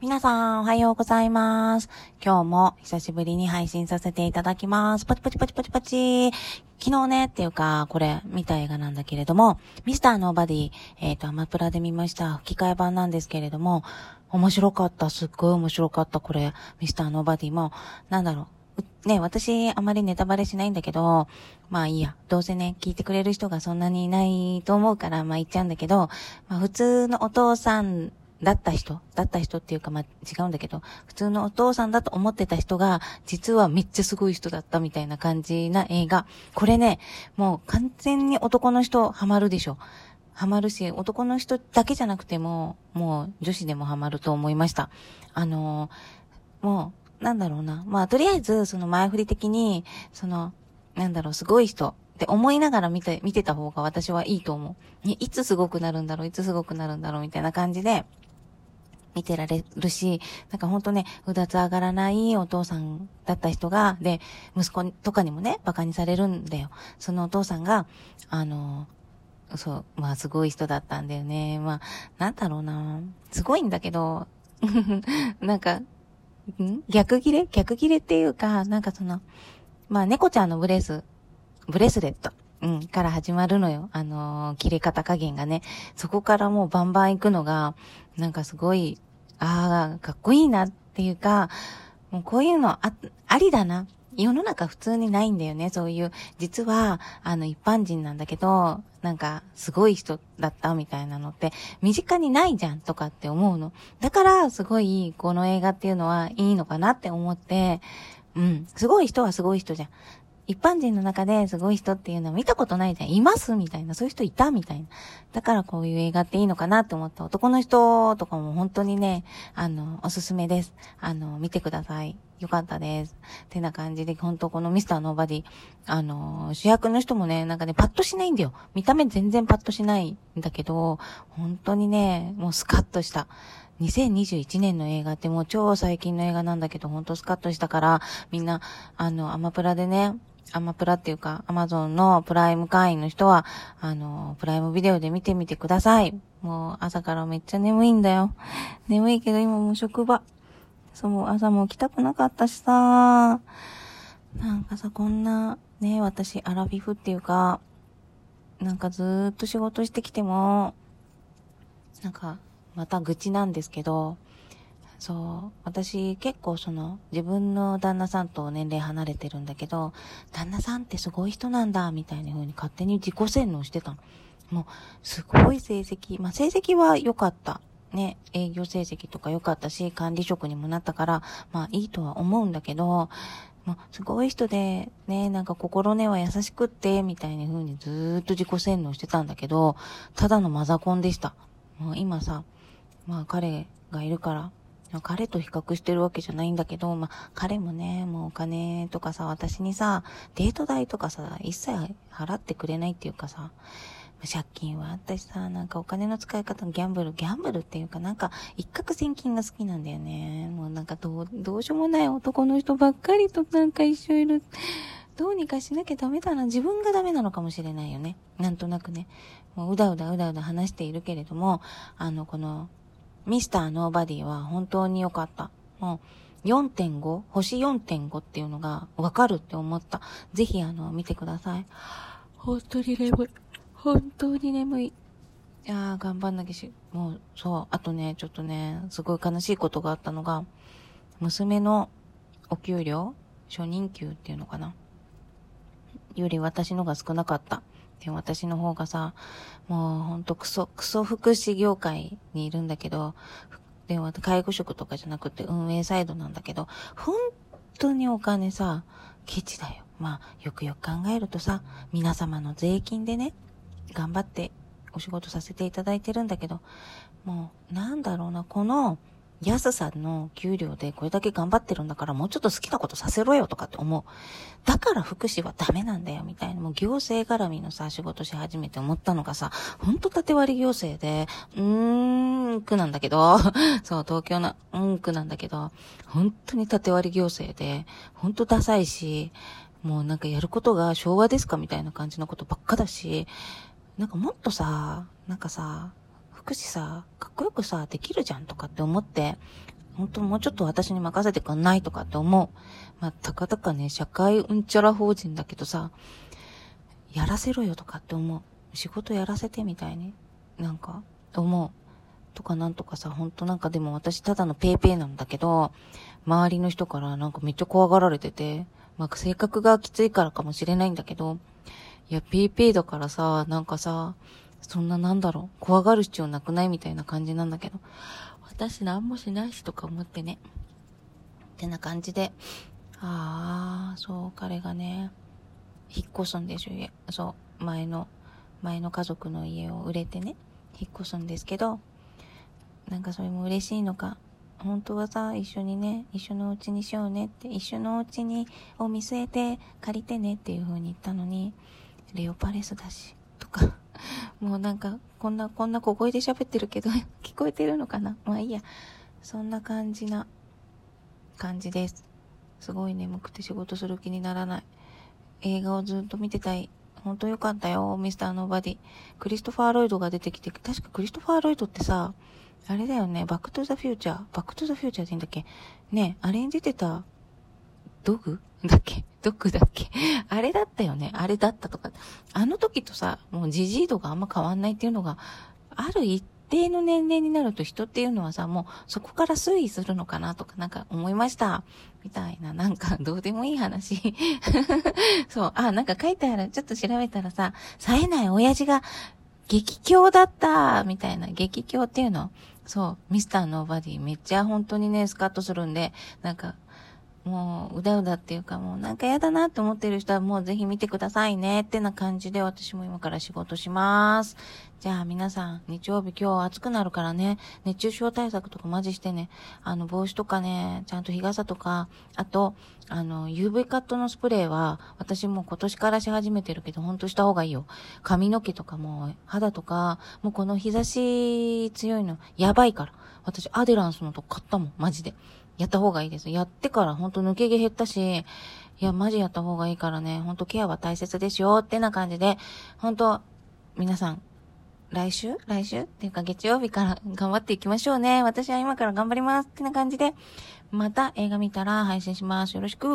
皆さん、おはようございます。今日も久しぶりに配信させていただきます。パチパチパチパチパチ。昨日ね、っていうか、これ、見た映画なんだけれども、ミスターノーバディ、えっ、と、アマプラで見ました。吹き替え版なんですけれども、面白かった。すっごい面白かった、これ。ミスターノーバディも、なんだろう。うね、私、あまりネタバレしないんだけど、まあいいや。どうせね、聞いてくれる人がそんなにいないと思うから、まあ言っちゃうんだけど、まあ普通のお父さんだった人、だった人っていうか、まあ、違うんだけど、普通のお父さんだと思ってた人が、実はめっちゃすごい人だったみたいな感じな映画。これね、もう完全に男の人ハマるでしょ。ハマるし、男の人だけじゃなくても、もう女子でもハマると思いました。あのーもう、なんだろうな。まあ、とりあえず、その前振り的に、その、なんだろう、すごい人って思いながら見て、見てた方が私はいいと思う。いつすごくなるんだろう、いつすごくなるんだろう、みたいな感じで、見てられるし、なんかほんとね、うだつ上がらないお父さんだった人が、で、息子とかにもね、馬鹿にされるんだよ。そのお父さんが、あの、そう、まあすごい人だったんだよね。まあ、なんだろうな。すごいんだけど、なんか、ん？逆切れ逆切れっていうか、なんかその、まあ猫ちゃんのブレス、ブレスレット。うん、から始まるのよ。あのー切れ方加減がね。そこからもうバンバン行くのが、なんかすごい、ああ、かっこいいなっていうか、もうこういうのあ、ありだな。世の中普通にないんだよね。そういう、実は、あの、一般人なんだけど、なんか、すごい人だったみたいなのって、身近にないじゃんとかって思うの。だから、すごい、この映画っていうのはいいのかなって思って、うん、すごい人はすごい人じゃん。一般人の中ですごい人っていうのは見たことないじゃん。いますみたいな。そういう人いたみたいな。だからこういう映画っていいのかなって思った男の人とかも本当にね、あの、おすすめです。あの、見てください。よかったです。ってな感じで、本当このミスターノーバディ、あの、主役の人もね、なんかね、パッとしないんだよ。見た目全然パッとしないんだけど、本当にね、もうスカッとした。2021年の映画ってもう超最近の映画なんだけど、ほんとスカッとしたから、みんな、あの、アマプラでね、アマプラっていうか、アマゾンのプライム会員の人は、あの、プライムビデオで見てみてください。もう朝からめっちゃ眠いんだよ。眠いけど今もう職場。そう、朝も起きたくなかったしさ。なんかさ、こんな、ね、私、アラフィフっていうか、なんかずーっと仕事してきても、なんか、また愚痴なんですけど、そう、私結構その自分の旦那さんと年齢離れてるんだけど、旦那さんってすごい人なんだ、みたいな風に勝手に自己洗脳してたの。もう、すごい成績、まあ成績は良かった。ね、営業成績とか良かったし、管理職にもなったから、まあいいとは思うんだけど、もうすごい人で、ね、なんか心根は優しくって、みたいな風にずーっと自己洗脳してたんだけど、ただのマザコンでした。もう今さ、まあ彼がいるから、彼と比較してるわけじゃないんだけど、まあ彼もね、もうお金とかさ、私にさ、デート代とかさ、一切払ってくれないっていうかさ、借金はあったしさ、なんかお金の使い方のギャンブル、ギャンブルっていうかなんか一攫千金が好きなんだよね。もうなんかどう、どうしようもない男の人ばっかりとなんか一緒いる。どうにかしなきゃダメだな。自分がダメなのかもしれないよね。なんとなくね。もううだうだうだうだ話しているけれども、あの、この、ミスターノーバディは本当に良かった。もう、4.5? 星4.5っていうのがわかるって思った。ぜひあの、見てください。本当に眠い。本当に眠い。いやー、頑張んなきゃし、もう、そう。あとね、ちょっとね、すごい悲しいことがあったのが、娘のお給料？初任給っていうのかな？より私のが少なかった。で、私の方がさ、もうほんとクソ、クソ福祉業界にいるんだけど、で、介護職とかじゃなくて運営サイドなんだけど、本当にお金さ、ケチだよ。まあ、よくよく考えるとさ、皆様の税金でね、頑張ってお仕事させていただいてるんだけど、もう、なんだろうな、この安さんの給料でこれだけ頑張ってるんだからもうちょっと好きなことさせろよとかって思う。だから福祉はダメなんだよみたいな。もう行政絡みのさ、仕事し始めて思ったのがさ、ほんと縦割り行政で、うーん、区なんだけど、そう、東京の、うん、区なんだけど、本当に縦割り行政で、ほんとダサいし、もうなんかやることが昭和ですかみたいな感じのことばっかだし、なんかもっとさ、なんかさ、福祉さ、かっこよくさ、できるじゃんとかって思って、本当もうちょっと私に任せてくんないとかって思う。まあ、たかだかね、社会うんちゃら法人だけどさ、やらせろよとかって思う。仕事やらせてみたいに、なんか、思う。とかなんとかさ、ほんとなんかでも私ただのペーペーなんだけど、周りの人からなんかめっちゃ怖がられてて、まあ性格がきついからかもしれないんだけど、いや、ペーペーだからさ、なんかさ、そんななんだろう、怖がる必要なくないみたいな感じなんだけど、私何もしないしとか思ってね。ってな感じで、ああ、そう、彼がね、引っ越すんですよ。そう、前の、前の家族の家を売れてね、引っ越すんですけど、なんかそれも嬉しいのか、本当はさ、一緒にね、一緒のお家にしようね。って、一緒のお家に、を見据えて借りてね。っていう風に言ったのに、レオパレスだし、もうなんか、こんな、こんな小声で喋ってるけど、聞こえてるのかな？まあいいや。そんな感じな、感じです。すごい眠くて仕事する気にならない。映画をずっと見てたい。ほんとよかったよ、ミスターノーバディ。クリストファー・ロイドが出てきて、確かクリストファー・ロイドってさ、あれだよね、バックトゥザフューチャー。バックトゥザフューチャーでいいんだっけ？ねあれに出てた、ドグ？だっけ？ドッグだっけ？あれだったよねあれだったとか。あの時とさ、もうじじい度があんま変わんないっていうのが、ある一定の年齢になると人っていうのはさ、もうそこから推移するのかなとかなんか思いました。みたいな、なんかどうでもいい話。そう、あ、なんか書いてある。ちょっと調べたらさ、冴えない親父が激強だったみたいな、激強っていうのそう、ミスターノーバディめっちゃ本当にね、スカッとするんで、なんか、もう、うだうだっていうかもうなんか嫌だなって思ってる人はもうぜひ見てくださいねってな感じで私も今から仕事します。じゃあ皆さん、日曜日今日暑くなるからね、熱中症対策とかマジしてね、あの帽子とかね、ちゃんと日傘とか、あと、あの、UV カットのスプレーは私も今年からし始めてるけど、ほんとした方がいいよ。髪の毛とかも肌とか、もうこの日差し強いのやばいから。私アデランスのとこ買ったもん、マジで。やった方がいいです。やってからほんと抜け毛減ったし、いや、マジやった方がいいからね、ほんとケアは大切ですよってな感じで、ほんと、皆さん、来週？来週？っていうか月曜日から 頑張っていきましょうね。私は今から頑張りますってな感じで、また映画見たら配信します。よろしく。